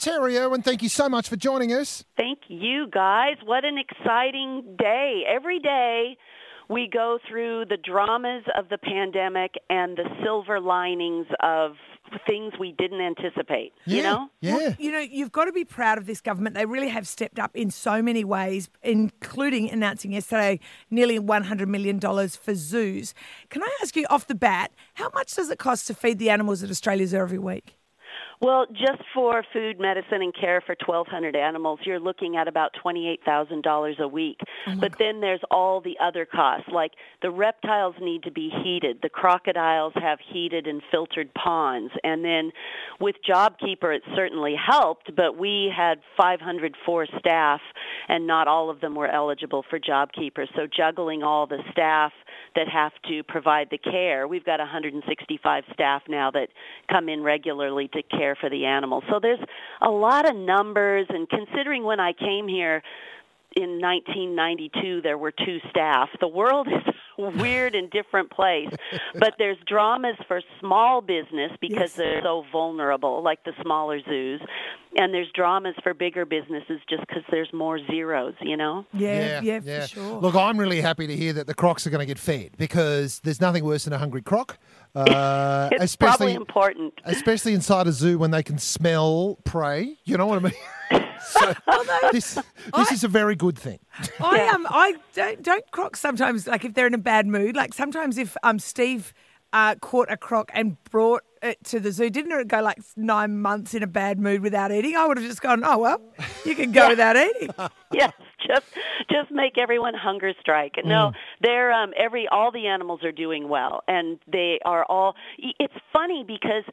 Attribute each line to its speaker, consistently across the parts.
Speaker 1: Terry Irwin, thank you so much for joining us.
Speaker 2: Thank you, guys. What an exciting day. Every day we go through the dramas of the pandemic and the silver linings of things we didn't anticipate,
Speaker 1: Yeah,
Speaker 2: you know?
Speaker 1: Yeah.
Speaker 3: Well, you know, you've got to be proud of this government. They really have stepped up in so many ways, including announcing yesterday nearly $100 million for zoos. Can I ask you off the bat, how much does it cost to feed the animals at Australia Zoo every week?
Speaker 2: Well, just for food, medicine, and care for 1,200 animals, you're looking at about $28,000 a week. Oh but then there's all the other costs, like the reptiles need to be heated. The crocodiles have heated and filtered ponds. And then with JobKeeper, it certainly helped, but we had 504 staff, and not all of them were eligible for JobKeeper. So juggling all the staff that have to provide the care, we've got 165 staff now that come in regularly to care for the animals. So there's a lot of numbers, and considering when I came here in 1992 there were two staff. The world is a weird and different place, but there's dramas for small business because
Speaker 3: Yes.
Speaker 2: they're so vulnerable, like the smaller zoos, and there's dramas for bigger businesses just because there's more zeros, you know.
Speaker 3: Yeah, yeah, for sure.
Speaker 1: Look, I'm really happy to hear that the crocs are going to get fed because there's nothing worse than a hungry croc. Uh,
Speaker 2: It's
Speaker 1: especially,
Speaker 2: probably important.
Speaker 1: especially inside a zoo when they can smell prey. You know what I mean? So this this is a very good thing.
Speaker 3: I um I don't don't crocs sometimes like if they're in a bad mood. Like sometimes if um Steve uh, caught a croc and brought it to the zoo, didn't it go like nine months in a bad mood without eating? I would have just gone, oh well, you can go without eating.
Speaker 2: yes, just just make everyone hunger strike. No, they're um every all the animals are doing well and they are all it's funny because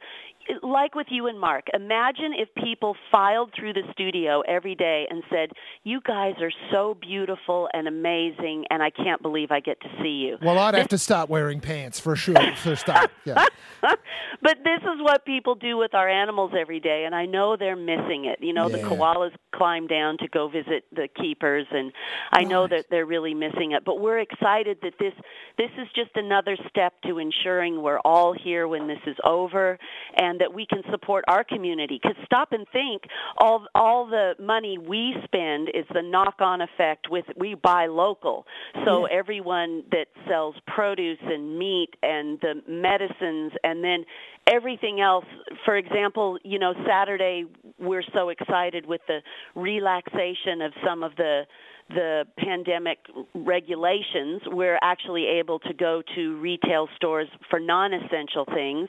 Speaker 2: like with you and Mark, imagine if people filed through the studio every day and said, "You guys are so beautiful and amazing and I can't believe I get to see you."
Speaker 1: Well, I'd have to start wearing pants for sure for start. Yeah.
Speaker 2: but this is what people do with our animals every day, and I know they're missing it. You know, the koalas climb down to go visit the keepers, and I know that they're really missing it. But we're excited that this this is just another step to ensuring we're all here when this is over, and that we can support our community. Because stop and think, all all the money we spend is the knock-on effect with we buy local. So everyone that sells produce and meat and the medicines and then everything else for example you know saturday we're so excited with the relaxation of some of the the pandemic regulations, we're actually able to go to retail stores for non-essential things.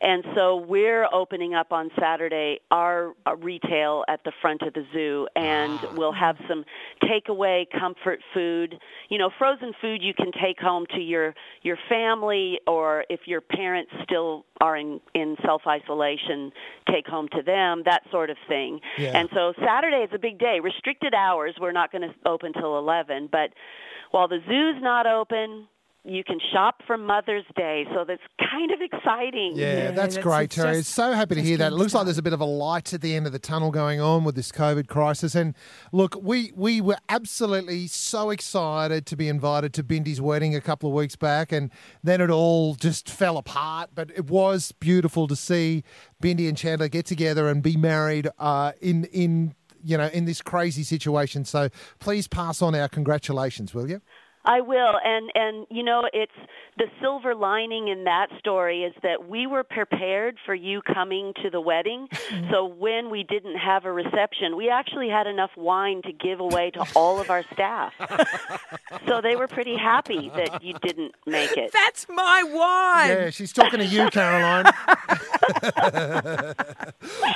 Speaker 2: And so we're opening up on Saturday our uh, retail at the front of the zoo and we'll have some takeaway comfort food. You know, frozen food you can take home to your your family or if your parents still are in in self-isolation, take home to them, that sort of thing.
Speaker 1: Yeah.
Speaker 2: And so Saturday is a big day. Restricted hours, we're not going to open till 11, but while the zoo's not open, you can shop for Mother's Day, so that's kind of exciting.
Speaker 1: Yeah,
Speaker 3: Yeah,
Speaker 1: that's,
Speaker 3: that's-
Speaker 1: great,
Speaker 3: it's
Speaker 1: Terry.
Speaker 3: just-
Speaker 1: so happy to hear that. It
Speaker 3: getting
Speaker 1: looks like there's a bit of a light at the end of the tunnel going on with this COVID crisis. And look, we we were absolutely so excited to be invited to Bindi's wedding a couple of weeks back, and then it all just fell apart. But it was beautiful to see Bindi and Chandler get together and be married uh, in in you know in this crazy situation. So please pass on our congratulations, will you?
Speaker 2: I will, and and you know, it's the silver lining in that story is that we were prepared for you coming to the wedding. so when we didn't have a reception, we actually had enough wine to give away to all of our staff. so they were pretty happy that you didn't make it.
Speaker 3: That's my wine.
Speaker 1: Yeah, she's talking to you, Caroline.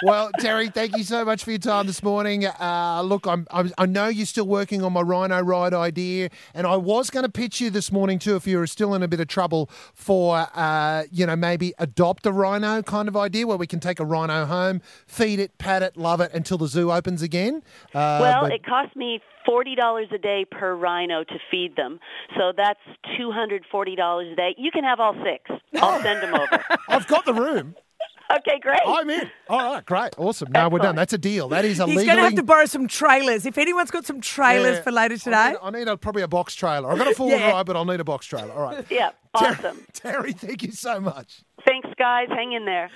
Speaker 1: well, Terry, thank you so much for your time this morning. Uh, look, I'm, I'm, I know you're still working on my rhino ride idea, and I was going to pitch you this morning too if you were still in a bit of trouble for, uh, you know, maybe adopt a rhino kind of idea where we can take a rhino home, feed it, pat it, love it until the zoo opens again. Uh,
Speaker 2: Well,
Speaker 1: but-
Speaker 2: it cost me forty dollars a day per rhino to feed them, so that's two hundred forty dollars a day. You can have all six. I'll send them over.
Speaker 1: I've got the room.
Speaker 2: Okay, great.
Speaker 1: I'm in. All right, great, awesome. No, we're done. That's a deal. That is a
Speaker 3: He's
Speaker 1: legally.
Speaker 3: going to have to borrow some trailers. If anyone's got some trailers
Speaker 1: Yeah.
Speaker 3: for later
Speaker 1: I
Speaker 3: today.
Speaker 1: need, I need a, probably a box trailer. I've got a four-wheel
Speaker 3: Yeah.
Speaker 1: drive, but I'll need a box trailer. All right.
Speaker 2: Yeah,
Speaker 1: Ter-
Speaker 2: awesome.
Speaker 1: Terry, thank you so much.
Speaker 2: Thanks, guys. Hang in there.